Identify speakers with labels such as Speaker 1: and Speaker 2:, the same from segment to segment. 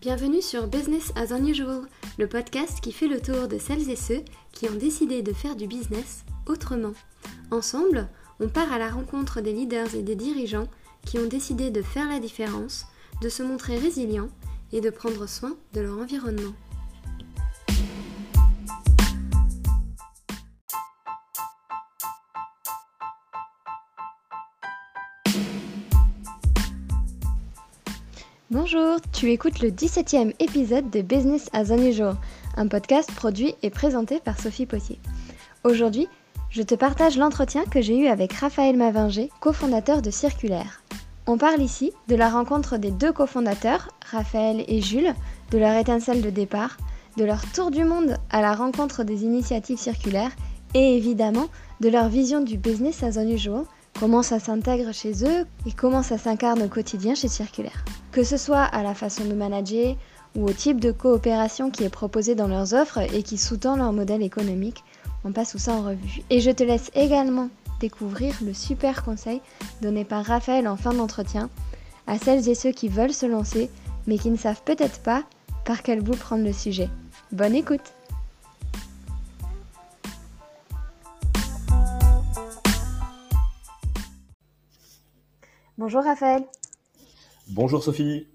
Speaker 1: Bienvenue sur Business as Unusual, le podcast qui fait le tour de celles et ceux qui ont décidé de faire du business autrement. Ensemble, on part à la rencontre des leaders et des dirigeants qui ont décidé de faire la différence, de se montrer résilients et de prendre soin de leur environnement. Bonjour, tu écoutes le 17e épisode de Business as Unusual, un podcast produit et présenté par Sophie Potier. Aujourd'hui, je te partage l'entretien que j'ai eu avec Raphaël Mavinger, cofondateur de Circulaire. On parle ici de la rencontre des deux cofondateurs, Raphaël et Jules, de leur étincelle de départ, de leur tour du monde à la rencontre des initiatives circulaires et évidemment de leur vision du business as unusual comment ça s'intègre chez eux et comment ça s'incarne au quotidien chez Circulaire. Que ce soit à la façon de manager ou au type de coopération qui est proposé dans leurs offres et qui sous-tend leur modèle économique, on passe tout ça en revue. Et je te laisse également découvrir le super conseil donné par Raphaël en fin d'entretien à celles et ceux qui veulent se lancer mais qui ne savent peut-être pas par quel bout prendre le sujet. Bonne écoute Bonjour Raphaël.
Speaker 2: Bonjour Sophie.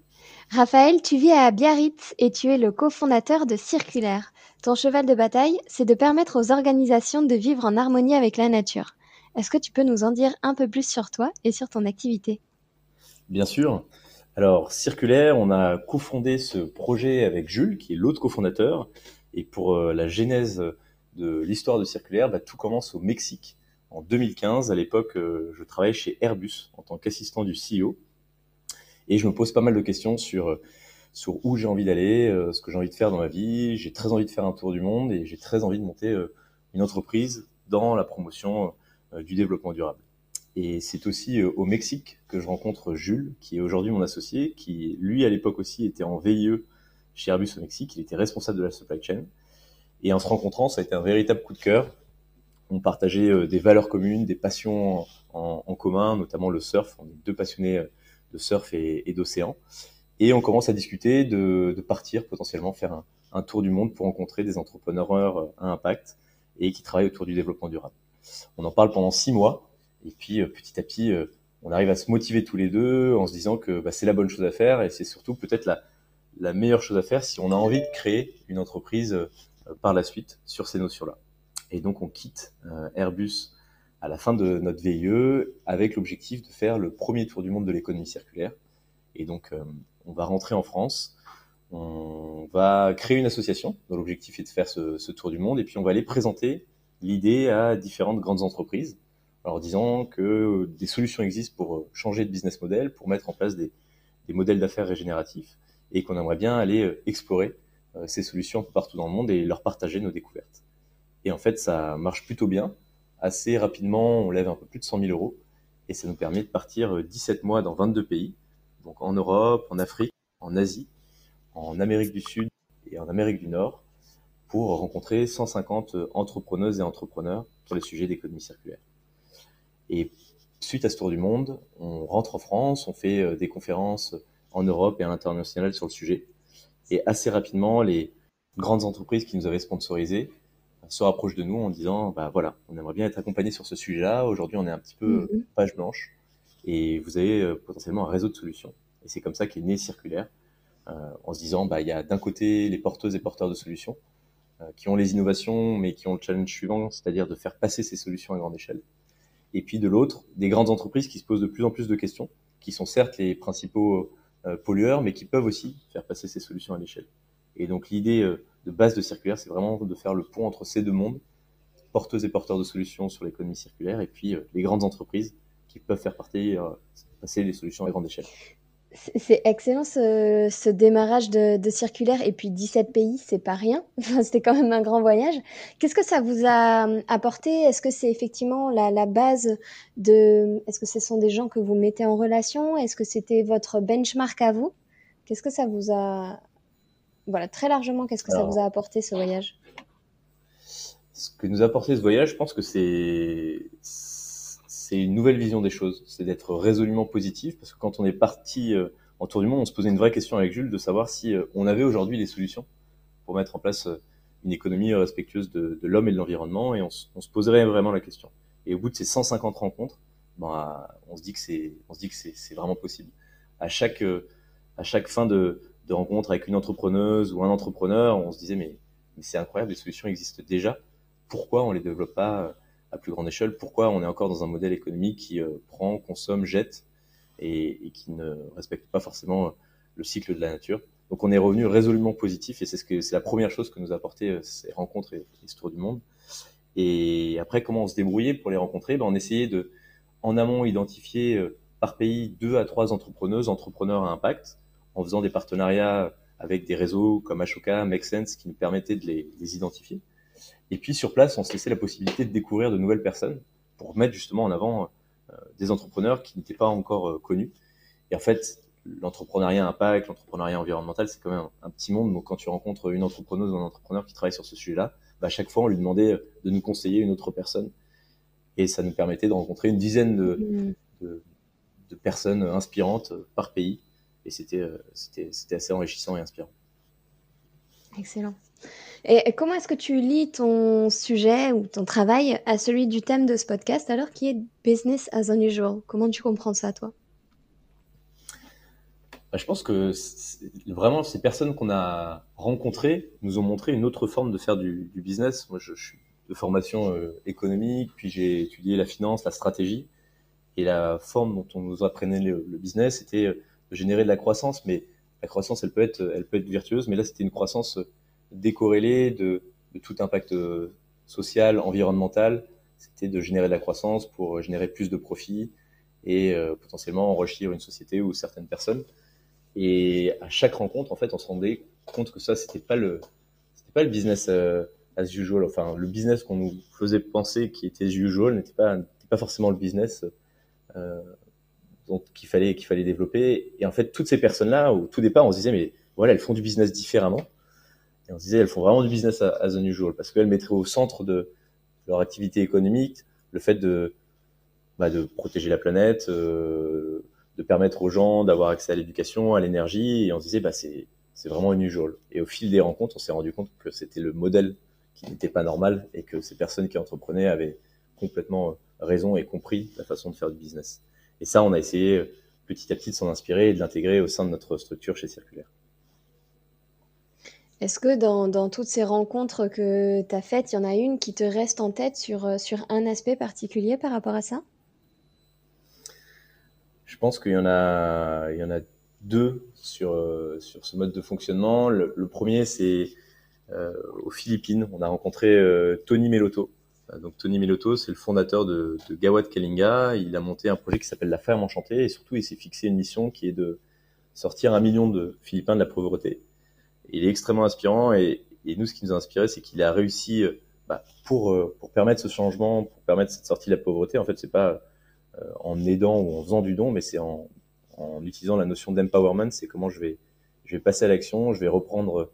Speaker 1: Raphaël, tu vis à Biarritz et tu es le cofondateur de Circulaire. Ton cheval de bataille, c'est de permettre aux organisations de vivre en harmonie avec la nature. Est-ce que tu peux nous en dire un peu plus sur toi et sur ton activité?
Speaker 2: Bien sûr. Alors, Circulaire, on a cofondé ce projet avec Jules, qui est l'autre cofondateur. Et pour euh, la genèse de l'histoire de Circulaire, bah, tout commence au Mexique en 2015. À l'époque, euh, je travaillais chez Airbus en tant qu'assistant du CEO. Et je me pose pas mal de questions sur, euh, où j'ai envie d'aller, euh, ce que j'ai envie de faire dans ma vie. J'ai très envie de faire un tour du monde et j'ai très envie de monter une entreprise dans la promotion du développement durable. Et c'est aussi au Mexique que je rencontre Jules, qui est aujourd'hui mon associé, qui lui à l'époque aussi était en VIE chez Airbus au Mexique. Il était responsable de la supply chain. Et en se rencontrant, ça a été un véritable coup de cœur on partageait euh, des valeurs communes, des passions en, commun, notamment le surf. On est deux passionnés euh, de surf et, d'océan. Et on commence à discuter de, partir potentiellement faire un, tour du monde pour rencontrer des entrepreneurs euh, à impact et qui travaillent autour du développement durable. On en parle pendant six mois et puis petit à petit, on arrive à se motiver tous les deux en se disant que bah, c'est la bonne chose à faire et c'est surtout peut-être la, la meilleure chose à faire si on a envie de créer une entreprise par la suite sur ces notions-là. Et donc on quitte euh, Airbus à la fin de notre VIE avec l'objectif de faire le premier tour du monde de l'économie circulaire. Et donc euh, on va rentrer en France, on va créer une association dont l'objectif est de faire ce, tour du monde et puis on va aller présenter l'idée à différentes grandes entreprises en disant que des solutions existent pour changer de business model, pour mettre en place des, modèles d'affaires régénératifs et qu'on aimerait bien aller euh, explorer ces solutions partout dans le monde et leur partager nos découvertes. Et en fait, ça marche plutôt bien. Assez rapidement, on lève un peu plus de 100 000 euros. Et ça nous permet de partir 17 euh, mois dans 22 pays. Donc en Europe, en Afrique, en Asie, en Amérique du Sud et en Amérique du Nord pour rencontrer 150 euh, entrepreneuses et entrepreneurs sur les sujets d'économie circulaire. Et suite à ce tour du monde, on rentre en France, on fait euh, des conférences en Europe et à l'international sur le sujet. Et assez rapidement, les grandes entreprises qui nous avaient sponsorisés se rapproche de nous en disant bah voilà, on aimerait bien être accompagné sur ce sujet-là. Aujourd'hui, on est un petit peu mhm. page blanche et vous avez euh, potentiellement un réseau de solutions. Et c'est comme ça qu'est né Circulaire, euh, en se disant bah il y a d'un côté les porteuses et porteurs de solutions qui ont les innovations, mais qui ont le challenge suivant, c'est-à-dire de faire passer ces solutions à grande échelle. Et puis de l'autre, des grandes entreprises qui se posent de plus en plus de questions, qui sont certes les principaux pollueurs, mais qui peuvent aussi faire passer ces solutions à l'échelle. Et donc l'idée de base de circulaire, c'est vraiment de faire le pont entre ces deux mondes, porteuses et porteurs de solutions sur l'économie circulaire, et puis euh, les grandes entreprises qui peuvent faire partie, euh, passer les solutions à grande échelle.
Speaker 1: C'est excellent ce, démarrage de, circulaire et puis 17 pays, c'est pas rien. C'était quand même un grand voyage. Qu'est-ce que ça vous a euh, apporté? Est-ce que c'est effectivement la, la, base de Est-ce que ce sont des gens que vous mettez en relation? Est-ce que c'était votre benchmark à vous? Qu'est-ce que ça vous a voilà, très largement, qu'est-ce que ça vous a apporté ce voyage?
Speaker 2: Ce que nous a apporté ce voyage, je pense que c'est c'est une nouvelle vision des choses, c'est d'être résolument positif parce que quand on est parti, euh, en tour du monde, on se posait une vraie question avec Jules de savoir si on avait aujourd'hui les solutions pour mettre en place une économie respectueuse de, l'homme et de l'environnement, et on, se poserait vraiment la question. Et au bout de ces 150 rencontres, ben, on se dit que c'est, on se dit que c'est vraiment possible. À chaque, à chaque fin de, de rencontre avec une entrepreneuse ou un entrepreneur, on se disait mais, c'est incroyable, les solutions existent déjà. Pourquoi on les développe pas à plus grande échelle? Pourquoi on est encore dans un modèle économique qui euh, prend, consomme, jette et, qui ne respecte pas forcément le cycle de la nature? Donc on est revenu résolument positif et c'est ce la première chose que nous a apporté euh, ces rencontres et, et ce tour du monde. Et après, comment on se débrouillait pour les rencontrer? Ben, On essayait de, en amont, identifier euh, par pays deux à trois entrepreneuses, entrepreneurs à impact, en faisant des partenariats avec des réseaux comme Ashoka, Make Sense, qui nous permettaient de les, les, identifier. Et puis sur place, on se laissait la possibilité de découvrir de nouvelles personnes pour mettre justement en avant euh, des entrepreneurs qui n'étaient pas encore euh, connus. Et en fait, l'entrepreneuriat impact, l'entrepreneuriat environnemental, c'est quand même un, petit monde. Donc quand tu rencontres une entrepreneuse ou un entrepreneur qui travaille sur ce sujet-là, bah, à chaque fois, on lui demandait de nous conseiller une autre personne. Et ça nous permettait de rencontrer une dizaine de, mmh. de, de personnes inspirantes par pays et c'était euh, c'était assez enrichissant et inspirant.
Speaker 1: Excellent. Et comment est-ce que tu lis ton sujet ou ton travail à celui du thème de ce podcast alors qui est business as unusual? Comment tu comprends ça toi?
Speaker 2: Bah, Je pense que vraiment ces personnes qu'on a rencontrées nous ont montré une autre forme de faire du, business. Moi je, suis de formation euh, économique, puis j'ai étudié la finance, la stratégie et la forme dont on nous apprenait le, le business était euh, générer de la croissance, mais la croissance, elle peut être, elle peut être vertueuse, mais là, c'était une croissance décorrélée de, de tout impact euh, social, environnemental. C'était de générer de la croissance pour générer plus de profits et euh, potentiellement enrichir une société ou certaines personnes. Et à chaque rencontre, en fait, on se rendait compte que ça, c'était pas le, c'était pas le business euh, as usual. Enfin, le business qu'on nous faisait penser qui était as usual n'était pas, n'était pas forcément le business euh, qu'il fallait qu'il fallait développer. Et en fait, toutes ces personnes-là, au tout départ, on se disait mais voilà, elles font du business différemment. Et on se disait elles font vraiment du business as unusual parce qu'elles mettraient au centre de leur activité économique le fait de bah, de protéger la planète, euh, de permettre aux gens d'avoir accès à l'éducation, à l'énergie. Et on se disait bah c'est c'est vraiment unusual. Et au fil des rencontres, on s'est rendu compte que c'était le modèle qui n'était pas normal et que ces personnes qui entreprenaient avaient complètement raison et compris la façon de faire du business. Et ça, on a essayé euh, petit à petit de s'en inspirer et de l'intégrer au sein de notre structure chez Circulaire.
Speaker 1: Est-ce que dans, dans, toutes ces rencontres que tu as faites, il y en a une qui te reste en tête sur, euh, sur un aspect particulier par rapport à ça?
Speaker 2: Je pense qu'il y, en a, il y en a deux sur, euh, sur ce mode de fonctionnement. Le, premier, c'est euh, aux Philippines. On a rencontré euh, Tony Meloto, euh, donc Tony Miloto, c'est le fondateur de, de Gawat Kalinga. Il a monté un projet qui s'appelle La Ferme Enchantée et surtout il s'est fixé une mission qui est de sortir un million de Philippins de la pauvreté. Il est extrêmement inspirant et, et nous ce qui nous a inspiré c'est qu'il a réussi euh, bah, pour euh, pour permettre ce changement, pour permettre cette sortie de la pauvreté. En fait c'est pas en aidant ou en faisant du don, mais c'est en, en utilisant la notion d'empowerment. C'est comment je vais je vais passer à l'action, je vais reprendre euh,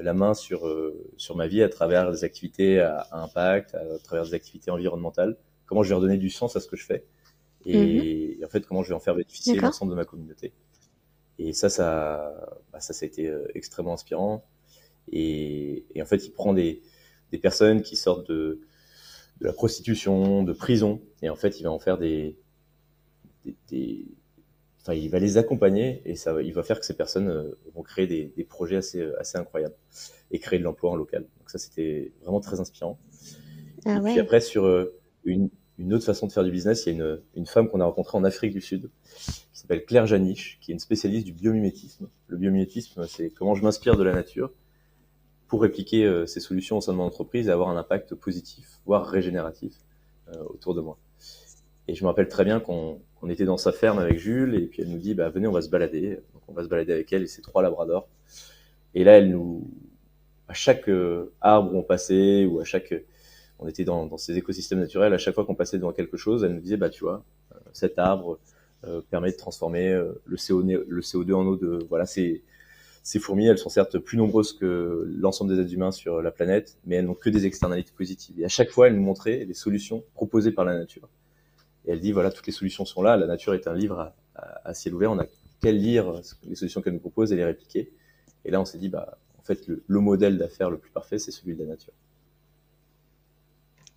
Speaker 2: la main sur euh, sur ma vie à travers des activités à, impact, à travers des activités environnementales. Comment je vais redonner du sens à ce que je fais et, mhm. en fait comment je vais en faire bénéficier l'ensemble de ma communauté. Et ça, ça, bah, ça, ça a été euh, extrêmement inspirant. Et, et, en fait, il prend des, des personnes qui sortent de, de la prostitution, de prison, et en fait, il va en faire des, des, des, il va les accompagner et ça, il va faire que ces personnes euh, vont créer des, des projets assez, euh, assez incroyables et créer de l'emploi en local. Donc ça, c'était vraiment très inspirant. Ah et puis après, sur euh, une, une, autre façon de faire du business, il y a une, une femme qu'on a rencontrée en Afrique du Sud qui s'appelle Claire Janiche, qui est une spécialiste du biomimétisme. Le biomimétisme, c'est comment je m'inspire de la nature pour répliquer ces solutions au sein de mon entreprise et avoir un impact positif, voire régénératif autour de moi. Et je me rappelle très bien qu'on on était dans sa ferme avec Jules et puis elle nous dit bah venez on va se balader donc on va se balader avec elle et ses trois labradors et là elle nous à chaque euh, arbre où on passait ou à chaque on était dans, dans ces écosystèmes naturels à chaque fois qu'on passait devant quelque chose elle nous disait bah tu vois euh, cet arbre euh, permet de transformer le CO2 le CO2 en eau de voilà c'est ces fourmis, elles sont certes plus nombreuses que l'ensemble des êtres humains sur la planète, mais elles n'ont que des externalités positives. Et à chaque fois, elle nous montrait les solutions proposées par la nature. Et elle dit voilà, toutes les solutions sont là. La nature est un livre à, ciel ouvert. On a qu'elle lire les solutions qu'elle nous propose et les répliquer. Et là, on s'est dit, bah, en fait, le, le modèle d'affaires le plus parfait, c'est celui de la nature.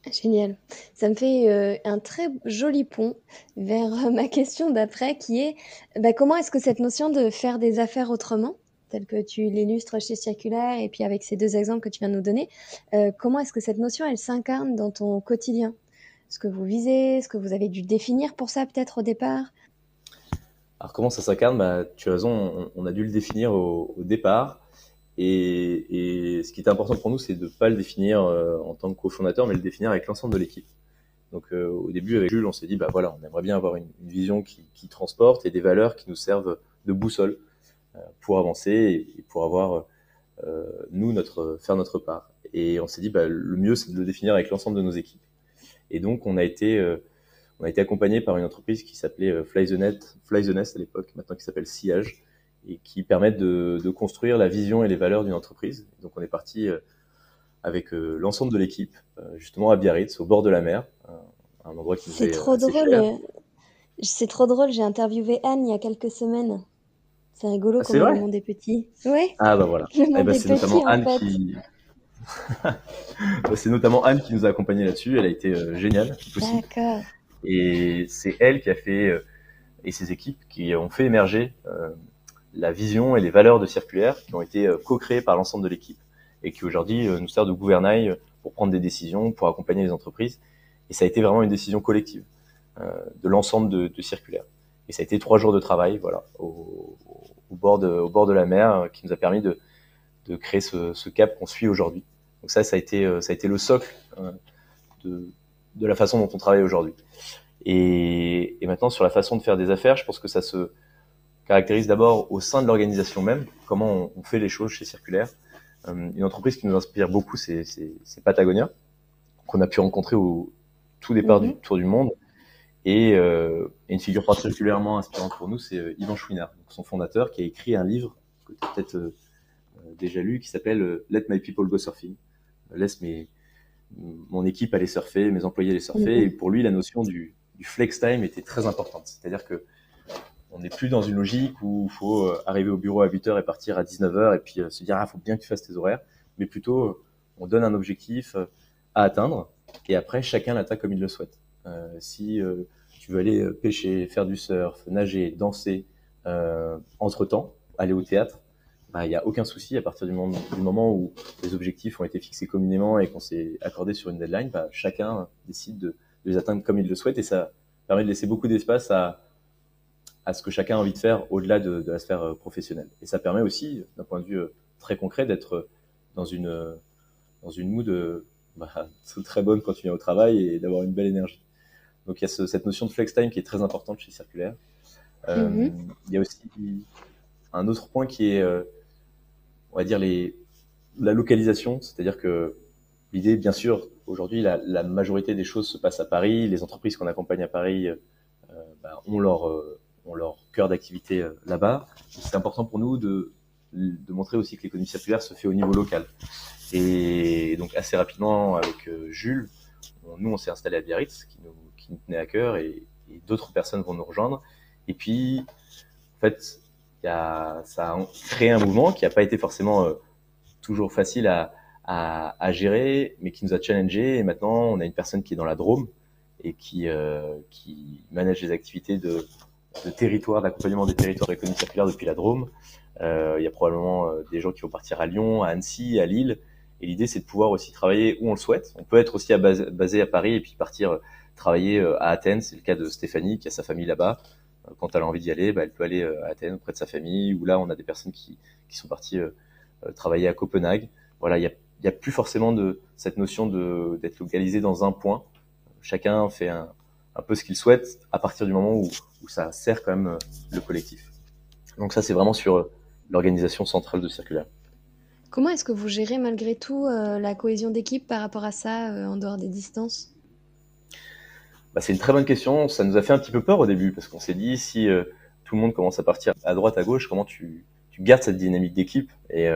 Speaker 1: Génial. Ça me fait euh, un très joli pont vers euh, ma question d'après qui est bah, comment est-ce que cette notion de faire des affaires autrement, telle que tu l'illustres chez Circulaire et puis avec ces deux exemples que tu viens de nous donner, euh, comment est-ce que cette notion elle s'incarne dans ton quotidien? Ce que vous visez, ce que vous avez dû définir pour ça peut-être au départ?
Speaker 2: Alors comment ça s'incarne? Bah, Tu as raison, on, a dû le définir au, départ. Et, ce qui était important pour nous, c'est de ne pas le définir euh, en tant que cofondateur, mais le définir avec l'ensemble de l'équipe. Donc euh, au début, avec Jules, on s'est dit, bah voilà, on aimerait bien avoir une, vision qui, transporte et des valeurs qui nous servent de boussole euh, pour avancer et, pour avoir nous faire notre part. Et on s'est dit, bah, le mieux, c'est de le définir avec l'ensemble de nos équipes. Et donc on a été euh, on a été accompagné par une entreprise qui s'appelait Fly the Net, Fly the Nest à l'époque, maintenant qui s'appelle Sillage et qui permettent de, de, construire la vision et les valeurs d'une entreprise. Donc on est parti euh, avec euh, l'ensemble de l'équipe, euh, justement à Biarritz, au bord de la mer, un endroit qui
Speaker 1: C'est trop drôle. C'est trop drôle. J'ai interviewé Anne il y a quelques semaines. C'est rigolo ah, quand le monde est petit. Ouais.
Speaker 2: Ah bah voilà.
Speaker 1: Le
Speaker 2: eh
Speaker 1: ben,
Speaker 2: c'est notamment Anne fait. qui. C'est notamment Anne qui nous a accompagnés là-dessus. Elle a été euh, géniale.
Speaker 1: D'accord.
Speaker 2: Et c'est elle qui a fait euh, et ses équipes qui ont fait émerger euh, la vision et les valeurs de circulaire qui ont été co-créées par l'ensemble de l'équipe et qui aujourd'hui nous sert de gouvernail pour prendre des décisions, pour accompagner les entreprises. Et ça a été vraiment une décision collective euh, de l'ensemble de, de circulaire. Et ça a été trois jours de travail, voilà, au, au bord de, au bord de la mer, euh, qui nous a permis de, de créer ce, ce cap qu'on suit aujourd'hui. Donc ça, ça a été, euh, ça a été le socle euh, de, de la façon dont on travaille aujourd'hui. Et, et maintenant, sur la façon de faire des affaires, je pense que ça se caractérise d'abord au sein de l'organisation même, comment on, on, fait les choses chez Circulaire. Euh, une entreprise qui nous inspire beaucoup, c'est Patagonia, qu'on a pu rencontrer au tout départ du Tour du Monde. Et, euh, une figure particulièrement inspirante pour nous, c'est euh, Yvan Chouinard, son fondateur, qui a écrit un livre que tu as peut-être euh, déjà lu, qui s'appelle Let My People Go Surfing. Laisse mes, mon équipe aller surfer, mes employés aller surfer. Mm -hmm. Et pour lui, la notion du, du flex time était très importante. C'est-à-dire que on n'est plus dans une logique où il faut arriver au bureau à 8h et partir à 19h et puis se dire, ah, faut bien que tu fasses tes horaires. Mais plutôt, on donne un objectif à atteindre et après, chacun l'attaque comme il le souhaite. Euh, si euh, tu veux aller pêcher, faire du surf, nager, danser, euh, entre-temps, aller au théâtre, il bah, n'y a aucun souci à partir du moment, du moment, où les objectifs ont été fixés communément et qu'on s'est accordé sur une deadline, bah, chacun décide de, de, les atteindre comme il le souhaite et ça permet de laisser beaucoup d'espace à, à ce que chacun a envie de faire au-delà de, de, la sphère professionnelle. Et ça permet aussi, d'un point de vue très concret, d'être dans une, dans une mood bah, très bonne quand tu viens au travail et d'avoir une belle énergie. Donc il y a ce, cette notion de flex time qui est très importante chez Circulaire. Euh, mm -hmm. Il y a aussi un autre point qui est, euh, on va dire, les, la localisation, c'est-à-dire que l'idée, bien sûr, aujourd'hui, la, la, majorité des choses se passent à Paris. Les entreprises qu'on accompagne à Paris euh, bah, ont leur, ont leur cœur d'activité là-bas. C'est important pour nous de, de montrer aussi que l'économie circulaire se fait au niveau local. Et donc assez rapidement avec Jules, on, nous on s'est installé à Biarritz, qui nous, qui nous tenait à cœur, et, et d'autres personnes vont nous rejoindre. Et puis, en fait, ça a créé un mouvement qui n'a pas été forcément euh, toujours facile à, gérer, mais qui nous a challengé. Et maintenant, on a une personne qui est dans la Drôme et qui, euh, qui manage les activités de, territoire, d'accompagnement des territoires d'économie circulaire depuis la Drôme. Euh, il y a probablement des gens qui vont partir à Lyon, à Annecy, à Lille. Et l'idée, c'est de pouvoir aussi travailler où on le souhaite. On peut être aussi basé à Paris et puis partir travailler à Athènes. C'est le cas de Stéphanie qui a sa famille là-bas. Quand elle a envie d'y aller, bah, elle peut aller à Athènes auprès de sa famille. Ou là, on a des personnes qui, qui sont parties euh, travailler à Copenhague. Voilà, il y a, a plus forcément de cette notion d'être localisé dans un point. Chacun fait un, peu ce qu'il souhaite à partir du moment où, où ça sert quand même le collectif. Donc ça, c'est vraiment sur l'organisation centrale de Circulaire.
Speaker 1: Comment est-ce que vous gérez malgré tout euh, la cohésion d'équipe par rapport à ça euh, en dehors des distances?
Speaker 2: Bah, C'est une très bonne question. Ça nous a fait un petit peu peur au début parce qu'on s'est dit si euh, tout le monde commence à partir à droite, à gauche, comment tu, tu gardes cette dynamique d'équipe?
Speaker 1: Et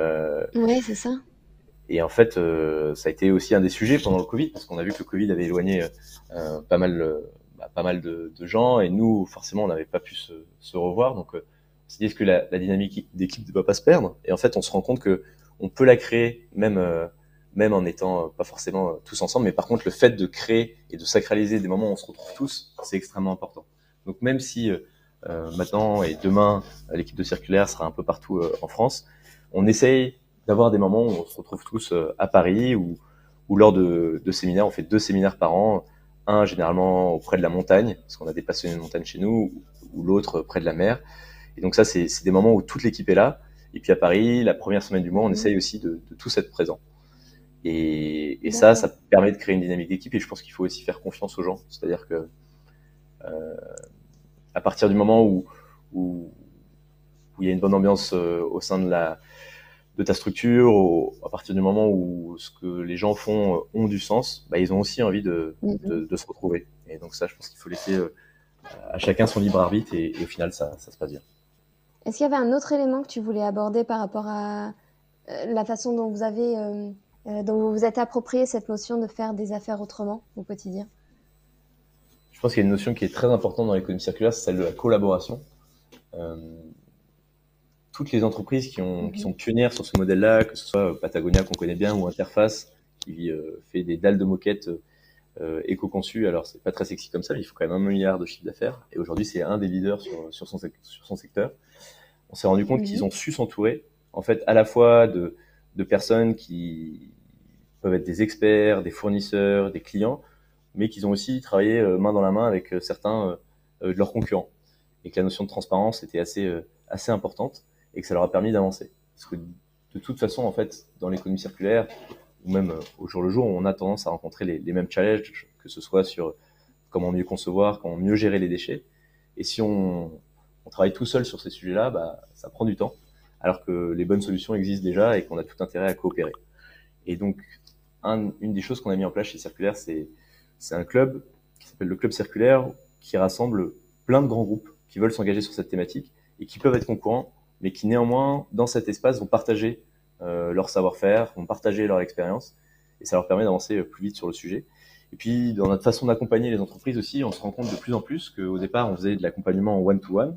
Speaker 1: Oui, c'est ça.
Speaker 2: Et en fait, ça a été aussi un des sujets pendant le Covid parce qu'on a vu que le Covid avait éloigné pas mal, bah, pas mal de, de, gens et nous, forcément, on n'avait pas pu se, se revoir. Donc, se disent que la, la dynamique d'équipe ne va pas se perdre? Et en fait, on se rend compte que on peut la créer même euh, même en étant pas forcément tous ensemble. Mais par contre, le fait de créer et de sacraliser des moments où on se retrouve tous, c'est extrêmement important. Donc même si euh, maintenant et demain, l'équipe de circulaire sera un peu partout en France, on essaye d'avoir des moments où on se retrouve tous à Paris ou, ou lors de, de séminaires. On fait deux séminaires par an un généralement auprès de la montagne, parce qu'on a des passionnés de montagne chez nous, ou l'autre près de la mer. Et donc ça, c'est des moments où toute l'équipe est là. Et puis à Paris, la première semaine du mois, on mmh. essaye aussi de, de tous être présents. Et, et ça, ça permet de créer une dynamique d'équipe. Et je pense qu'il faut aussi faire confiance aux gens. C'est-à-dire que euh, à partir du moment où, où, où, il y a une bonne ambiance euh, au sein de la de ta structure, à partir du moment où ce que les gens font euh, ont du sens, bah, ils ont aussi envie de, mmh. de, de, se retrouver. Et donc ça, je pense qu'il faut laisser à chacun son libre arbitre et, et au final, ça, ça, se passe bien.
Speaker 1: Est-ce qu'il y avait un autre élément que tu voulais aborder par rapport à la façon dont vous avez, euh, dont vous vous êtes approprié cette notion de faire des affaires autrement au quotidien?
Speaker 2: Je pense qu'il y a une notion qui est très importante dans l'économie circulaire, c'est celle de la collaboration. Euh, toutes les entreprises qui, ont, qui sont pionnières sur ce modèle-là, que ce soit Patagonia qu'on connaît bien ou Interface qui euh, fait des dalles de moquettes euh, éco-conçues. Alors c'est pas très sexy comme ça, mais il faut quand même un milliard de chiffre d'affaires. Et aujourd'hui c'est un des leaders sur, sur, son, sur son secteur. On s'est rendu compte qu'ils ont su s'entourer, en fait, à la fois de, de personnes qui peuvent être des experts, des fournisseurs, des clients, mais qu'ils ont aussi travaillé euh, main dans la main avec euh, certains euh, de leurs concurrents. Et que la notion de transparence était assez, importante et que ça leur a permis d'avancer. Parce que de toute façon, en fait, dans l'économie circulaire, ou même au jour le jour, on a tendance à rencontrer les, mêmes challenges, que ce soit sur comment mieux concevoir, comment mieux gérer les déchets. Et si on, on travaille tout seul sur ces sujets-là, bah, ça prend du temps, alors que les bonnes solutions existent déjà et qu'on a tout intérêt à coopérer. Et donc, un, une des choses qu'on a mis en place chez Circulaire, c'est un club qui s'appelle le Club Circulaire, qui rassemble plein de grands groupes qui veulent s'engager sur cette thématique et qui peuvent être concurrents mais qui néanmoins, dans cet espace, vont partager euh, leur savoir-faire, vont partager leur expérience, et ça leur permet d'avancer plus vite sur le sujet. Et puis, dans notre façon d'accompagner les entreprises aussi, on se rend compte de plus en plus qu'au départ, on faisait de l'accompagnement en one-to-one,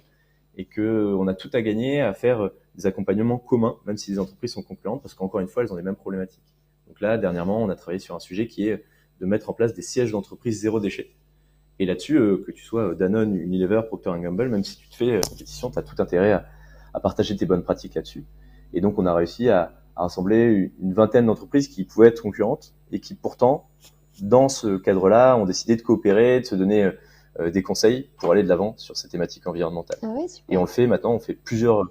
Speaker 2: et qu'on a tout à gagner à faire des accompagnements communs, même si les entreprises sont concurrentes, parce qu'encore une fois, elles ont les mêmes problématiques. Donc là, dernièrement, on a travaillé sur un sujet qui est de mettre en place des sièges d'entreprise zéro déchet. Et là-dessus, euh, que tu sois Danone, Unilever, Procter Gamble, même si tu te fais euh, compétition, tu as tout intérêt à, partager tes bonnes pratiques là-dessus. Et donc, on a réussi à, rassembler une vingtaine d'entreprises qui pouvaient être concurrentes et qui pourtant, dans ce cadre-là, ont décidé de coopérer, de se donner euh, des conseils pour aller de l'avant sur ces thématiques environnementales.
Speaker 1: Ah ouais,
Speaker 2: et on le fait maintenant, on fait plusieurs,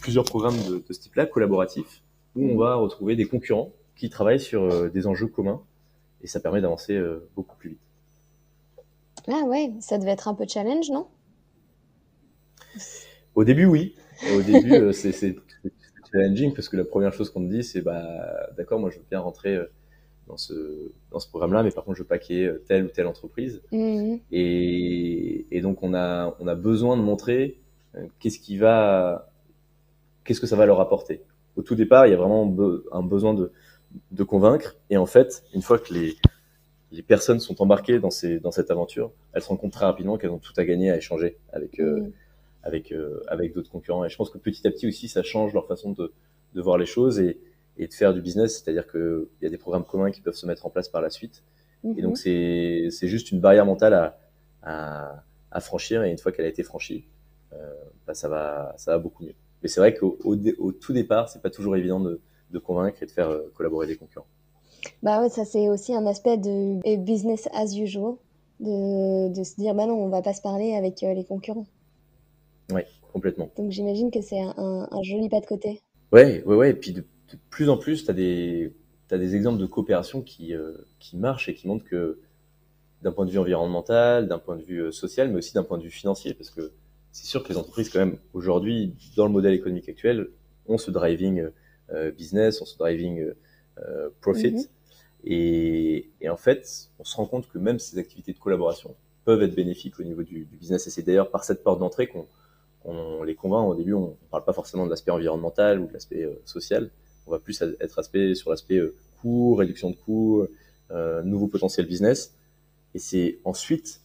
Speaker 2: plusieurs programmes de, de ce type-là, collaboratifs, où on va retrouver des concurrents qui travaillent sur euh, des enjeux communs et ça permet d'avancer euh, beaucoup plus vite.
Speaker 1: Ah ouais, ça devait être un peu challenge, non?
Speaker 2: Au début, oui. Au début, euh, c'est challenging parce que la première chose qu'on te dit, c'est bah d'accord, moi je veux bien rentrer euh, dans ce dans ce programme-là, mais par contre je veux pas qu'il y ait euh, telle ou telle entreprise.
Speaker 1: Mmh.
Speaker 2: Et, et donc on a on a besoin de montrer qu'est-ce qui va qu'est-ce que ça va leur apporter. Au tout départ, il y a vraiment be un besoin de de convaincre. Et en fait, une fois que les les personnes sont embarquées dans ces dans cette aventure, elles se rendent compte très rapidement qu'elles ont tout à gagner à échanger avec mmh avec euh, avec d'autres concurrents. Et je pense que petit à petit aussi, ça change leur façon de, de voir les choses et, et de faire du business. C'est-à-dire qu'il y a des programmes communs qui peuvent se mettre en place par la suite. Et donc c'est c'est juste une barrière mentale à à, à franchir. Et une fois qu'elle a été franchie, euh, bah, ça va ça va beaucoup mieux. Mais c'est vrai qu'au au, au, tout départ, c'est pas toujours évident de, de convaincre et de faire euh, collaborer des concurrents.
Speaker 1: Bah ouais, ça c'est aussi un aspect de business as usual, de, de se dire bah non, on va pas se parler avec euh, les concurrents.
Speaker 2: Oui, complètement.
Speaker 1: Donc j'imagine que c'est un, un, un, joli pas de côté.
Speaker 2: Ouais, ouais, ouais. Et puis de, de plus en plus, tu as des, as des exemples de coopération qui, euh, qui marchent et qui montrent que d'un point de vue environnemental, d'un point de vue euh, social, mais aussi d'un point de vue financier, parce que c'est sûr que les entreprises, quand même, aujourd'hui, dans le modèle économique actuel, ont ce driving euh, business, ont ce driving euh, profit. Mm -hmm. et, et, en fait, on se rend compte que même ces activités de collaboration peuvent être bénéfiques au niveau du, du business. Et c'est d'ailleurs par cette porte d'entrée qu'on on les convainc au début, on ne parle pas forcément de l'aspect environnemental ou de l'aspect euh, social. On va plus être aspect sur l'aspect euh, coût, réduction de coûts, euh, nouveau potentiel business. Et c'est ensuite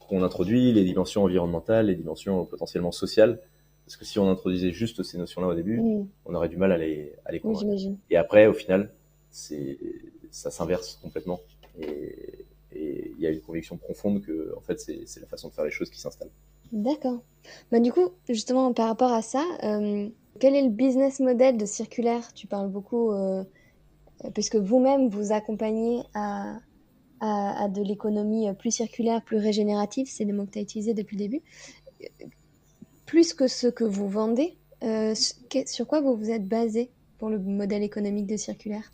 Speaker 2: qu'on introduit les dimensions environnementales, les dimensions potentiellement sociales Parce que si on introduisait juste ces notions-là au début, on aurait du mal à les, à les convaincre. Et après, au final, c'est, ça s'inverse complètement. Et, et il y a une conviction profonde que, en fait, c'est, c'est la façon de faire les choses qui s'installe.
Speaker 1: D'accord. Bah, du coup, justement, par rapport à ça, euh, quel est le business model de circulaire? Tu parles beaucoup, euh, puisque vous-même vous accompagnez à, de l'économie plus circulaire, plus régénérative, c'est des mots que tu as utilisés depuis le début. Plus que ce que vous vendez, euh, sur quoi vous vous êtes basé pour le modèle économique de circulaire?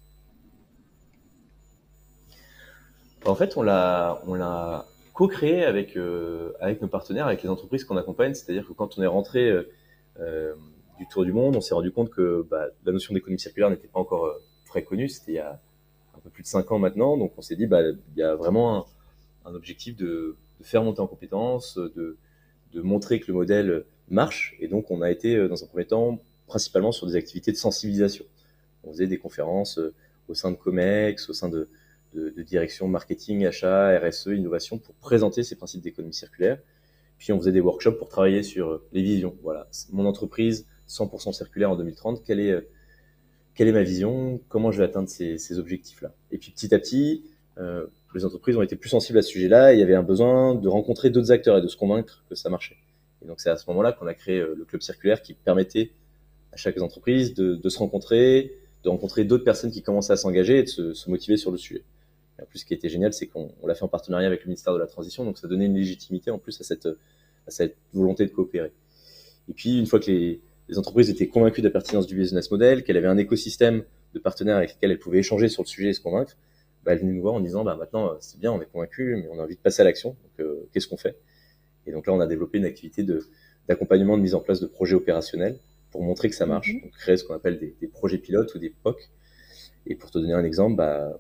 Speaker 2: En fait, on l'a, co-créé avec, euh, nos partenaires, avec les entreprises qu'on accompagne. C'est-à-dire que quand on est rentré euh, euh, du tour du monde, on s'est rendu compte que bah, la notion d'économie circulaire n'était pas encore euh, très connue. C'était il y a un peu plus de cinq ans maintenant. Donc on s'est dit, bah, il y a vraiment un, un objectif de, de faire monter en compétences, de, de montrer que le modèle marche. Et donc on a été, euh, dans un premier temps, principalement sur des activités de sensibilisation. On faisait des conférences euh, au sein de COMEX, au sein de, de, de direction marketing, achat, RSE, innovation, pour présenter ces principes d'économie circulaire. Puis on faisait des workshops pour travailler sur les visions. Voilà, mon entreprise 100% circulaire en 2030. Quelle est euh, quelle est ma vision? Comment je vais atteindre ces, objectifs-là? Et puis petit à petit, euh, les entreprises ont été plus sensibles à ce sujet-là. Et il y avait un besoin de rencontrer d'autres acteurs et de se convaincre que ça marchait. Et donc c'est à ce moment-là qu'on a créé euh, le club circulaire qui permettait à chaque entreprise de, se rencontrer, de rencontrer d'autres personnes qui commençaient à s'engager et de se, motiver sur le sujet. Et en plus, ce qui était génial, c'est qu'on on l'a fait en partenariat avec le ministère de la Transition, donc ça donnait une légitimité en plus à cette volonté de coopérer. Et puis, une fois que les, les entreprises étaient convaincues de la pertinence du business model, qu'elles avaient un écosystème de partenaires avec lesquels elles pouvaient échanger sur le sujet et se convaincre, bah, elles venaient nous voir en disant, bah, maintenant, euh, c'est bien, on est convaincus, mais on a envie de passer à l'action, donc euh, qu'est-ce qu'on fait? Et donc là, on a développé une activité de, d'accompagnement de mise en place de projets opérationnels pour montrer que ça marche,
Speaker 1: Mhm.
Speaker 2: donc créer ce qu'on appelle des, des projets pilotes ou des POC. Et pour te donner un exemple, bah,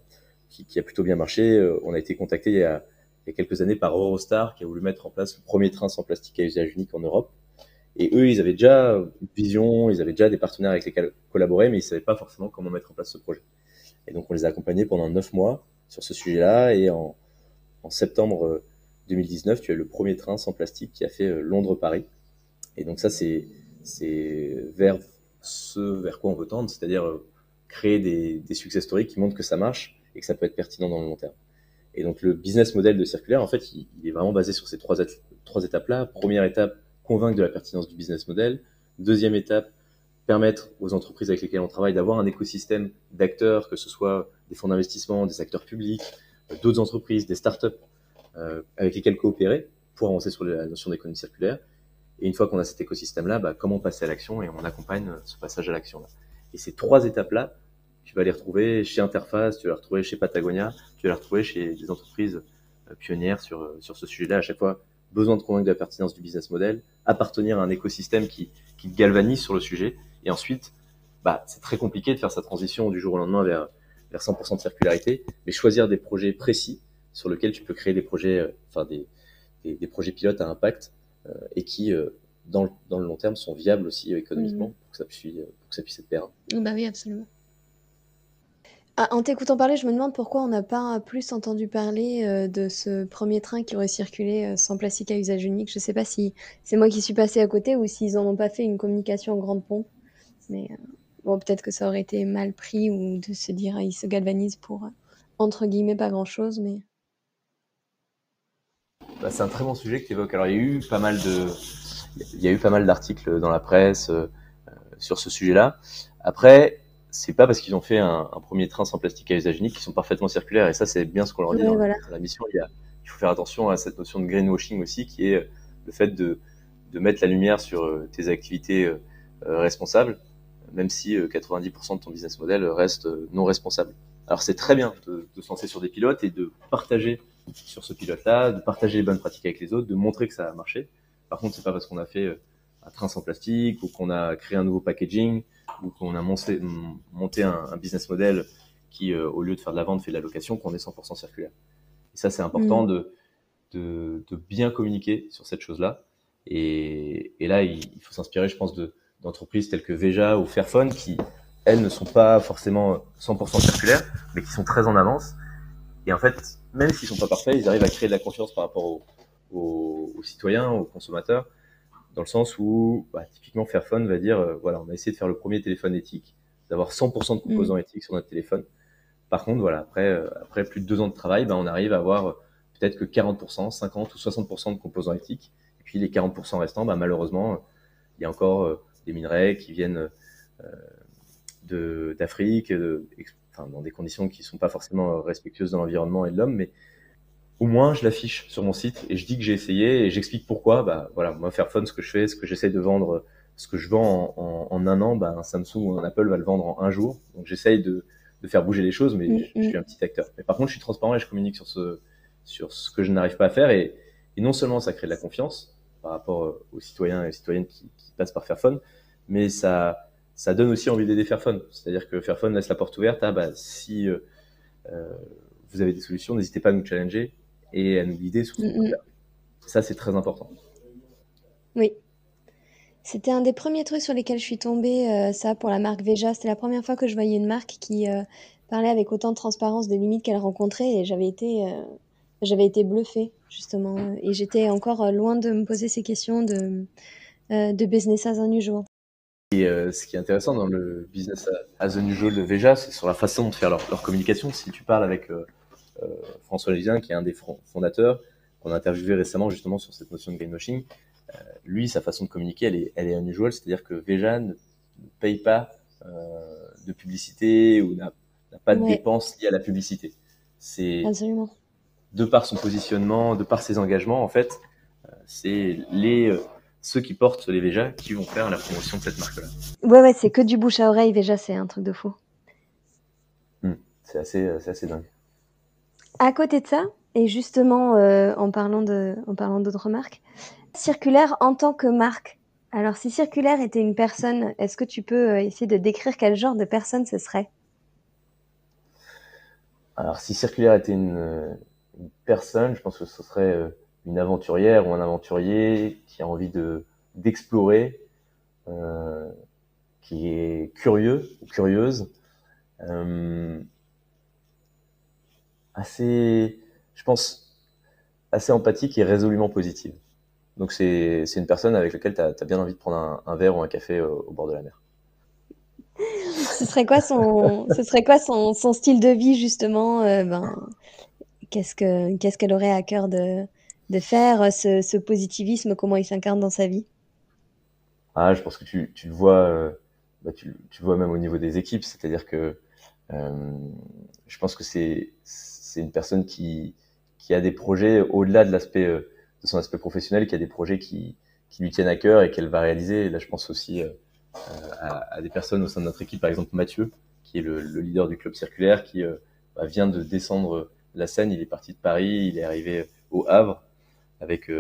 Speaker 2: qui, qui a plutôt bien marché, euh, on a été contacté il y a, il y a quelques années par Eurostar qui a voulu mettre en place le premier train sans plastique à usage unique en Europe. Et eux, ils avaient déjà une vision, ils avaient déjà des partenaires avec lesquels collaborer, mais ils savaient pas forcément comment mettre en place ce projet. Et donc, on les a accompagnés pendant neuf mois sur ce sujet-là. Et en, en septembre euh, 2019, tu as le premier train sans plastique qui a fait euh, Londres-Paris. Et donc ça, c'est vers ce vers quoi on veut tendre, c'est-à-dire euh, créer des, des success stories qui montrent que ça marche et que ça peut être pertinent dans le long terme. Et donc le business model de Circulaire, en fait, il, il est vraiment basé sur ces trois, trois étapes-là. Première étape, convaincre de la pertinence du business model. Deuxième étape, permettre aux entreprises avec lesquelles on travaille d'avoir un écosystème d'acteurs, que ce soit des fonds d'investissement, des acteurs publics, euh, d'autres entreprises, des startups, euh, avec lesquelles coopérer pour avancer sur la notion d'économie circulaire. Et une fois qu'on a cet écosystème-là, bah, comment passer à l'action et on accompagne euh, ce passage à l'action-là. Et ces trois étapes-là, tu vas les retrouver chez Interface, tu vas les retrouver chez Patagonia, tu vas les retrouver chez des entreprises euh, pionnières sur, sur ce sujet-là. À chaque fois, besoin de convaincre de la pertinence du business model, appartenir à un écosystème qui, qui te galvanise sur le sujet. Et ensuite, bah, c'est très compliqué de faire sa transition du jour au lendemain vers, vers 100% de circularité, mais choisir des projets précis sur lesquels tu peux créer des projets, euh, enfin des, des, des projets pilotes à impact euh, et qui, euh, dans, le, dans le long terme, sont viables aussi euh, économiquement
Speaker 1: Mhm.
Speaker 2: pour, que ça puisse, pour que ça puisse être pérenne.
Speaker 1: Bah oui, absolument. Ah, en t'écoutant parler, je me demande pourquoi on n'a pas plus entendu parler euh, de ce premier train qui aurait circulé euh, sans plastique à usage unique. Je sais pas si c'est moi qui suis passée à côté ou s'ils en ont pas fait une communication en grande pompe. Mais euh, bon, peut-être que ça aurait été mal pris ou de se dire ils se galvanisent pour entre guillemets pas grand-chose. Mais
Speaker 2: Bah, c'est un très bon sujet que tu évoques. Alors, il y a eu pas mal de, il y a eu pas mal d'articles dans la presse sur ce sujet-là. Après, c'est pas parce qu'ils ont fait un, un premier train sans plastique à usage unique qu'ils sont parfaitement circulaires. Et ça, c'est bien ce qu'on leur dit
Speaker 1: Ouais,
Speaker 2: dans,
Speaker 1: voilà.
Speaker 2: dans la mission. Il, y a, il faut faire attention à cette notion de greenwashing aussi, qui est euh, le fait de, de mettre la lumière sur euh, tes activités euh, responsables, même si euh, 90% de ton business model reste non responsable. Alors, c'est très bien de, de se lancer sur des pilotes et de partager sur ce pilote-là, de partager les bonnes pratiques avec les autres, de montrer que ça a marché. Par contre, c'est pas parce qu'on a fait un train sans plastique ou qu'on a créé un nouveau packaging ou qu'on a monté, monté un, un business model qui, euh, au lieu de faire de la vente, fait de la location, qu'on est 100% circulaire. Et ça, c'est important
Speaker 1: Mm.
Speaker 2: de, de, de bien communiquer sur cette chose-là. Et, et là, il, il faut s'inspirer, je pense, de d'entreprises telles que Veja ou Fairphone qui, elles, ne sont pas forcément 100% circulaires, mais qui sont très en avance. Et en fait, même s'ils sont pas parfaits, ils arrivent à créer de la confiance par rapport aux, aux, aux citoyens, aux consommateurs, dans le sens où bah, typiquement Fairphone va dire, euh, voilà, on a essayé de faire le premier téléphone éthique, d'avoir 100% de composants éthiques sur notre téléphone. Par contre, voilà, après, euh, après plus de deux ans de travail, bah, on arrive à avoir peut-être que 40%, 50 ou 60% de composants éthiques. Et puis les 40% restants, bah, malheureusement, il y a encore des minerais qui viennent de d'Afrique, enfin, dans des conditions qui sont pas forcément respectueuses de l'environnement et de l'homme, mais au moins je l'affiche sur mon site et je dis que j'ai essayé et j'explique pourquoi. Bah voilà, moi Fairphone, ce que je fais, ce que j'essaie de vendre, ce que je vends en, en, un an, bah, un Samsung ou un Apple va le vendre en un jour. Donc j'essaye de, de, faire bouger les choses, mais je, suis un petit acteur. Mais par contre, je suis transparent et je communique sur ce sur ce que je n'arrive pas à faire et, et, non seulement ça crée de la confiance par rapport aux citoyens et aux citoyennes qui, qui passent par Fairphone, mais ça ça donne aussi envie d'aider Fairphone. C'est-à-dire que Fairphone laisse la porte ouverte à bah, si euh, euh vous avez des solutions, n'hésitez pas à nous challenger et à nous guider sur ce peut faire. Ça, c'est très important.
Speaker 1: Oui. C'était un des premiers trucs sur lesquels je suis tombée, euh, ça, pour la marque Veja. C'était la première fois que je voyais une marque qui euh, parlait avec autant de transparence des limites qu'elle rencontrait et j'avais été, euh, j'avais été bluffée, justement. Et j'étais encore loin de me poser ces questions de, de business as unusual.
Speaker 2: Et ce qui est intéressant dans le business as unusual de Veja, c'est sur la façon de faire leur, leur communication. Si tu parles avec euh, François Lévien, qui est un des fondateurs, qu'on a interviewé récemment justement sur cette notion de greenwashing, euh, lui, sa façon de communiquer, elle est, elle est unusual, c'est-à-dire que Veja ne paye pas euh, de publicité ou n'a pas de dépenses liées à la publicité. C'est de par son positionnement, de par ses engagements, en fait, c'est les ceux qui portent les Veja qui vont faire la promotion de cette marque-là.
Speaker 1: Ouais, ouais, c'est que du bouche à oreille. Veja, c'est un truc de fou.
Speaker 2: Hmm, c'est assez, c'est assez dingue.
Speaker 1: À côté de ça, et justement euh, en parlant d'autres marques, Circulaire en tant que marque. Alors si Circulaire était une personne, est-ce que tu peux euh, essayer de décrire quel genre de personne ce serait?
Speaker 2: Alors si Circulaire était une, personne, je pense que ce serait euh, une aventurière ou un aventurier qui a envie de d'explorer, euh, qui est curieux ou curieuse, euh, assez, je pense, assez empathique et résolument positive. Donc c'est une personne avec laquelle tu as, bien envie de prendre un, verre ou un café au, bord de la mer.
Speaker 1: ce serait quoi son, ce serait quoi son, son style de vie justement euh, ben, Qu'est-ce que qu'est-ce qu'elle aurait à cœur de, de faire ce, ce, positivisme Comment il s'incarne dans sa vie?
Speaker 2: Ah, je pense que tu, tu le vois, euh, bah, tu, tu, le vois même au niveau des équipes, c'est-à-dire que euh, je pense que c'est c'est une personne qui, a des projets au-delà euh, de son aspect professionnel, qui a des projets qui, lui tiennent à cœur et qu'elle va réaliser. là, je pense aussi euh, à, des personnes au sein de notre équipe, par exemple Mathieu, qui est le, le leader du club circulaire, qui euh, bah, vient de descendre la Seine. Il est parti de Paris, il est arrivé au Havre avec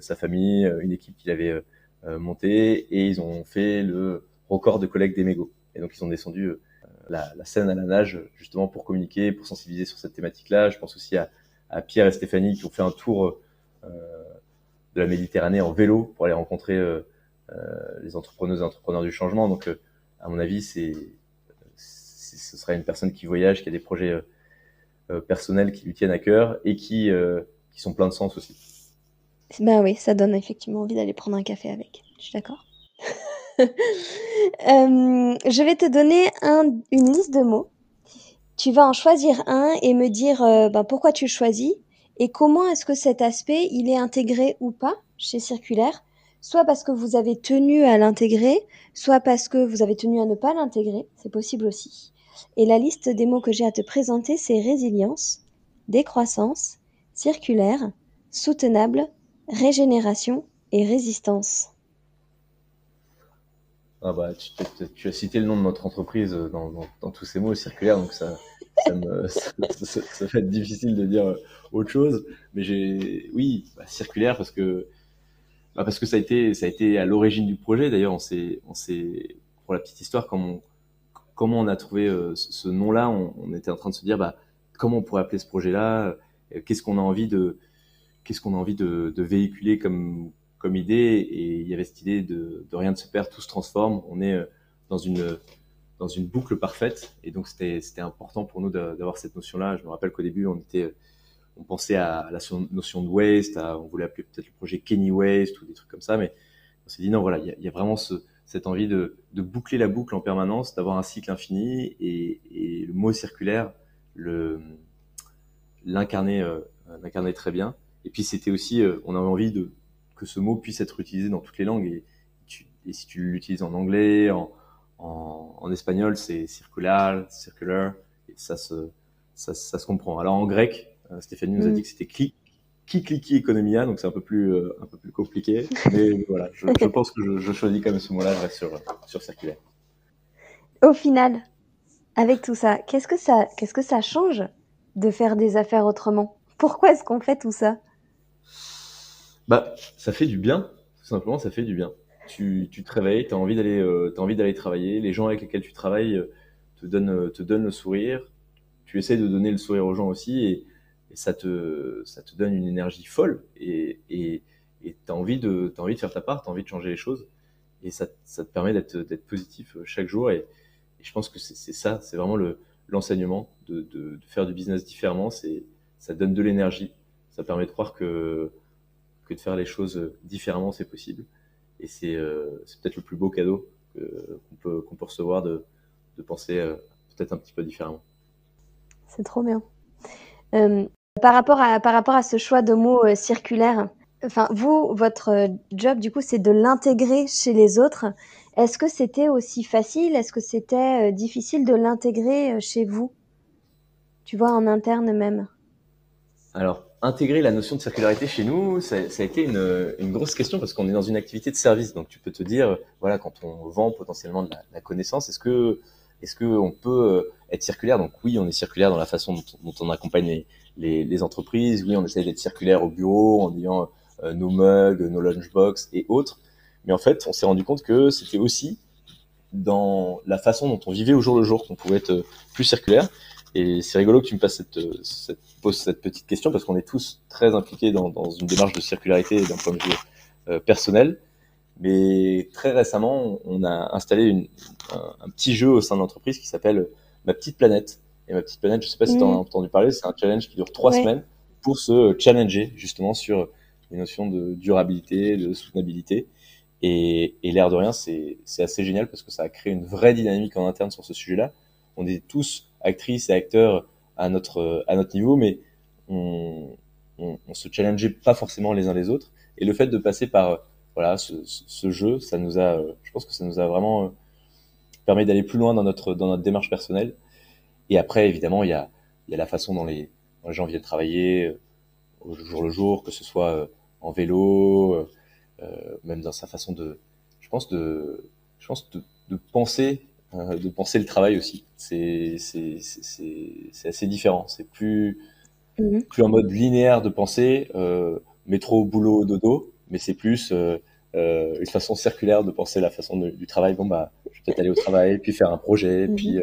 Speaker 2: sa famille, une équipe qu'il avait montée, et ils ont fait le record de collecte des mégots. Et donc ils ont descendu la, scène à la nage, justement pour communiquer, pour sensibiliser sur cette thématique-là. Je pense aussi à, Pierre et Stéphanie qui ont fait un tour euh, de la Méditerranée en vélo pour aller rencontrer euh, euh les entrepreneuses et entrepreneurs du changement. Donc, à mon avis, c'est ce serait une personne qui voyage, qui a des projets personnels qui lui tiennent à cœur et qui, qui sont pleins de sens aussi.
Speaker 1: Ben oui, ça donne effectivement envie d'aller prendre un café avec. Je suis d'accord. Euh, je vais te donner une liste de mots. Tu vas en choisir un et me dire euh, ben, pourquoi tu le choisis et comment est-ce que cet aspect il est intégré ou pas chez Circulaire. Soit parce que vous avez tenu à l'intégrer, soit parce que vous avez tenu à ne pas l'intégrer. C'est possible aussi. Et la liste des mots que j'ai à te présenter, c'est résilience, décroissance, circulaire, soutenable, régénération et résistance.
Speaker 2: Ah bah, tu, as cité le nom de notre entreprise dans, dans, tous ces mots circulaires, donc ça, ça, me, ça, ça, être difficile de dire autre chose. Mais j'ai, oui, bah, circulaire parce que, bah parce que ça a été, ça a été à l'origine du projet. D'ailleurs, on s'est, on s'est, pour la petite histoire, comment on, comment on a trouvé euh, ce nom-là, on, on, était en train de se dire, bah, comment on pourrait appeler ce projet-là, euh, qu'est-ce qu'on a envie de, qu'est-ce qu'on a envie de véhiculer comme comme idée et il y avait cette idée de, rien ne se perd, tout se transforme. On est euh, dans une boucle parfaite et donc c'était important pour nous d'avoir cette notion-là. Je me rappelle qu'au début on était on pensait à la notion de waste, on voulait appeler peut-être le projet Kenny Waste ou des trucs comme ça, mais on s'est dit non, voilà, il y a, vraiment cette envie de, boucler la boucle en permanence, d'avoir un cycle infini et, le mot circulaire le l'incarnait euh, très bien. Et puis c'était aussi, euh, on avait envie de que ce mot puisse être utilisé dans toutes les langues et, si tu l'utilises en anglais, en, en, espagnol, c'est circular, circular, et ça se ça, ça se comprend. Alors en grec, euh, Stéphanie nous a mm. dit que c'était clic, qui cliquait economia, donc c'est un peu plus euh, un peu plus compliqué. Mais voilà, je, je, pense que je, je, choisis quand même ce mot-là, sur sur circulaire.
Speaker 1: Au final, avec tout ça, qu'est-ce que ça qu'est-ce que ça change de faire des affaires autrement? Pourquoi est-ce qu'on fait tout ça?
Speaker 2: Bah, ça fait du bien. Tout simplement, ça fait du bien. Tu, tu te réveilles, tu as envie d'aller euh, travailler. Les gens avec lesquels tu travailles te donnent te donnent le sourire. Tu essaies de donner le sourire aux gens aussi et ça te, ça te donne une énergie folle et, tu as as envie de faire ta part, tu as envie de changer les choses et ça, ça te permet d'être positif euh, chaque jour et, je pense que c'est ça, c'est vraiment l'enseignement de, de, de, faire du business différemment, ça donne de l'énergie, ça permet de croire que, que de faire les choses différemment c'est possible et c'est euh, peut-être le plus beau cadeau qu'on peut, qu'on peut recevoir de, de penser euh, peut-être un petit peu différemment.
Speaker 1: C'est trop bien. Euh, par rapport à, par rapport à ce choix de mots euh, circulaire, enfin, vous, votre euh, job, du coup, c'est de l'intégrer chez les autres. Est-ce que c'était aussi facile? Est-ce que c'était euh, difficile de l'intégrer chez vous? Tu vois, en interne même
Speaker 2: Alors, intégrer la notion de circularité chez nous, ça, ça a été une, une, grosse question parce qu'on est dans une activité de service. Donc, tu peux te dire, voilà, quand on vend potentiellement de la, connaissance, est-ce que est-ce qu'on peut être circulaire? Donc oui, on est circulaire dans la façon dont, on accompagne les, les, entreprises. Oui, on essaie d'être circulaire au bureau en ayant euh, nos mugs, nos lunchbox et autres. Mais en fait, on s'est rendu compte que c'était aussi dans la façon dont on vivait au jour le jour qu'on pouvait être plus circulaire. Et c'est rigolo que tu me passes cette, cette, poses cette petite question parce qu'on est tous très impliqués dans, dans une démarche de circularité d'un point de vue euh, personnel. Mais très récemment, on a installé une, un, un, petit jeu au sein de l'entreprise qui s'appelle Ma petite planète, et ma petite planète, je sais pas si tu as mm. entendu parler, c'est un challenge qui dure trois semaines pour se challenger justement sur les notions de durabilité, de soutenabilité. Et, et l'air de rien, c'est assez génial parce que ça a créé une vraie dynamique en interne sur ce sujet-là. On est tous actrices et acteurs à notre, à notre niveau, mais on, on, se challengeait pas forcément les uns les autres. Et le fait de passer par voilà ce, jeu, ça nous a, je pense que ça nous a vraiment euh, permis d'aller plus loin dans notre dans notre démarche personnelle et après, évidemment, il y a, il y a la façon dont les, gens viennent travailler euh, au jour le jour, que ce soit euh, en vélo, euh, euh, même dans sa façon de, je pense de, je pense de, penser, euh, de penser le travail aussi. C'est, assez différent. C'est plus, mhm. plus en mode linéaire de penser, euh, métro, boulot, dodo, mais c'est plus euh, une façon circulaire de penser la façon du travail. Bon bah, je vais peut-être aller au travail, puis faire un projet, mhm. puis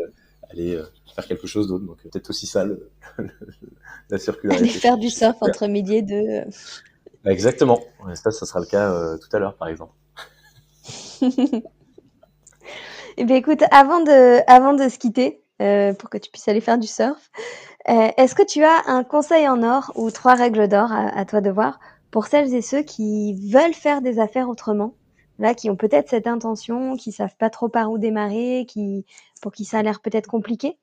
Speaker 2: aller faire quelque chose d'autre. Donc peut-être aussi ça, le, la circularité.
Speaker 1: faire du surf entre midi et deux.
Speaker 2: Exactement. Ça, ça sera le cas euh, tout à l'heure, par exemple.
Speaker 1: eh bien, écoute, avant de, avant de se quitter, euh, pour que tu puisses aller faire du surf, euh, est-ce que tu as un conseil en or ou trois règles d'or à, toi de voir pour celles et ceux qui veulent faire des affaires autrement, là, qui ont peut-être cette intention, qui savent pas trop par où démarrer, qui, pour qui ça a l'air peut-être compliqué?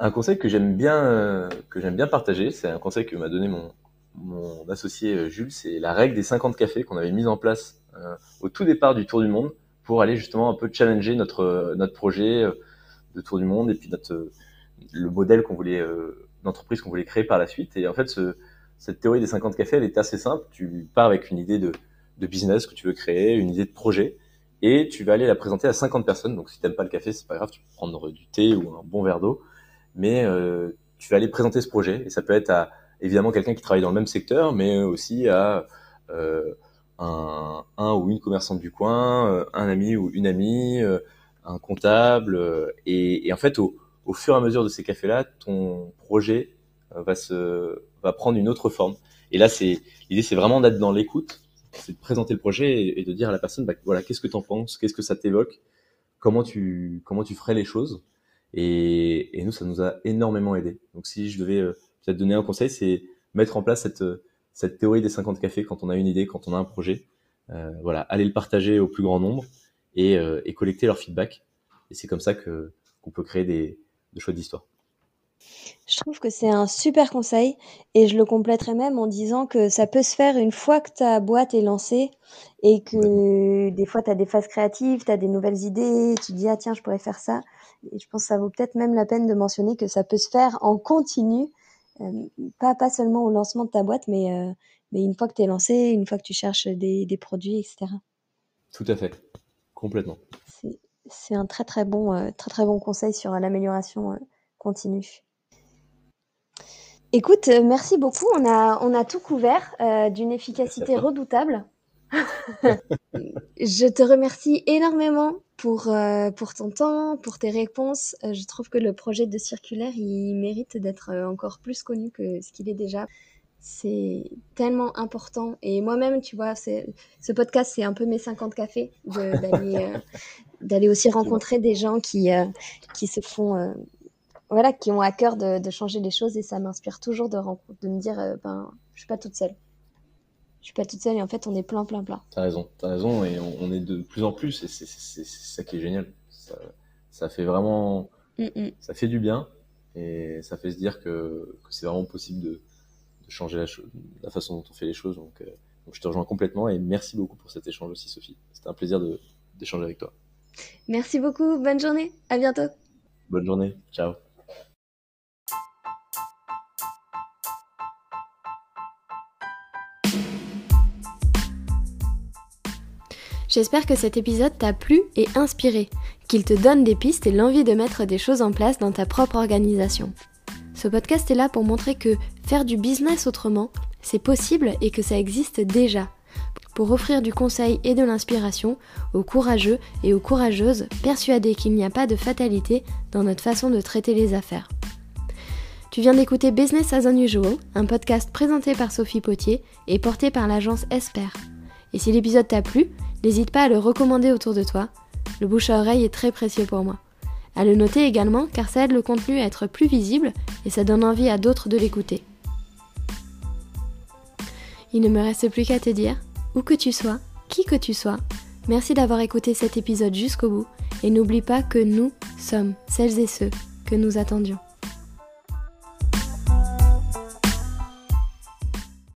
Speaker 2: Un conseil que j'aime bien, euh, que j'aime bien partager, c'est un conseil que m'a donné mon, mon associé Jules, c'est la règle des 50 cafés qu'on avait mise en place au tout départ du Tour du Monde pour aller justement un peu challenger notre notre projet de Tour du Monde et puis notre le modèle qu'on voulait l'entreprise qu'on voulait créer par la suite. Et en fait, ce, cette théorie des 50 cafés, elle est assez simple. Tu pars avec une idée de, business que tu veux créer, une idée de projet, et tu vas aller la présenter à 50 personnes. Donc si t'aimes pas le café, c'est pas grave, tu peux prendre du thé ou un bon verre d'eau mais euh, tu vas aller présenter ce projet et ça peut être à évidemment quelqu'un qui travaille dans le même secteur, mais aussi à euh, un, un, ou une commerçante du coin, euh, un ami ou une amie, euh, un comptable, euh, et, et, en fait au, au, fur et à mesure de ces cafés-là, ton projet va se va prendre une autre forme. Et là, c'est l'idée, c'est vraiment d'être dans l'écoute, c'est de présenter le projet et, de dire à la personne, bah, voilà, qu'est-ce que tu en penses, qu'est-ce que ça t'évoque, comment tu comment tu ferais les choses. Et, et, nous, ça nous a énormément aidé. Donc si je devais euh, peut-être donner un conseil, c'est mettre en place cette, cette théorie des 50 cafés quand on a une idée, quand on a un projet. Euh, voilà, aller le partager au plus grand nombre et, euh, et collecter leur feedback. Et c'est comme ça que qu'on peut créer des, des choix d'histoire.
Speaker 1: Je trouve que c'est un super conseil et je le compléterai même en disant que ça peut se faire une fois que ta boîte est lancée et que des fois tu as des phases créatives, tu as des nouvelles idées, tu te dis ah tiens je pourrais faire ça. Et je pense que ça vaut peut-être même la peine de mentionner que ça peut se faire en continu, pas, pas seulement au lancement de ta boîte, mais, euh, mais une fois que tu es lancé, une fois que tu cherches des, des produits, etc.
Speaker 2: Tout à fait, complètement.
Speaker 1: C'est un très très bon, euh, très très bon conseil sur l'amélioration continue. Écoute, euh, merci beaucoup. On a, on a tout couvert euh, d'une efficacité redoutable. je te remercie énormément pour, euh, pour ton temps, pour tes réponses. je trouve que le projet de circulaire, il mérite d'être encore plus connu que ce qu'il est déjà. C'est tellement important. Et moi-même, tu vois, ce podcast, c'est un peu mes 50 cafés d'aller aussi rencontrer des gens qui, qui se font voilà, qui ont à cœur de, changer les choses et ça m'inspire toujours de, de me dire, euh, ben, je suis pas toute seule. Je suis pas toute seule et en fait, on est plein, plein, plein.
Speaker 2: T'as raison, t'as raison et on, est de plus en plus et c'est ça qui est génial. Ça, fait vraiment, mm, mm. ça fait du bien et ça fait se dire que, c'est vraiment possible de, changer la, la, façon dont on fait les choses. Donc, euh, donc, je te rejoins complètement et merci beaucoup pour cet échange aussi, Sophie. C'était un plaisir d'échanger avec toi.
Speaker 1: Merci beaucoup, bonne journée, à bientôt.
Speaker 2: Bonne journée, ciao.
Speaker 1: J'espère que cet épisode t'a plu et inspiré, qu'il te donne des pistes et l'envie de mettre des choses en place dans ta propre organisation. Ce podcast est là pour montrer que faire du business autrement, c'est possible et que ça existe déjà. Pour offrir du conseil et de l'inspiration aux courageux et aux courageuses persuadés qu'il n'y a pas de fatalité dans notre façon de traiter les affaires. Tu viens d'écouter Business as Unusual, un podcast présenté par Sophie Potier et porté par l'agence Esper. Et si l'épisode t'a plu, N'hésite pas à le recommander autour de toi. Le bouche à oreille est très précieux pour moi. À le noter également car ça aide le contenu à être plus visible et ça donne envie à d'autres de l'écouter. Il ne me reste plus qu'à te dire, où que tu sois, qui que tu sois, merci d'avoir écouté cet épisode jusqu'au bout et n'oublie pas que nous sommes celles et ceux que nous attendions.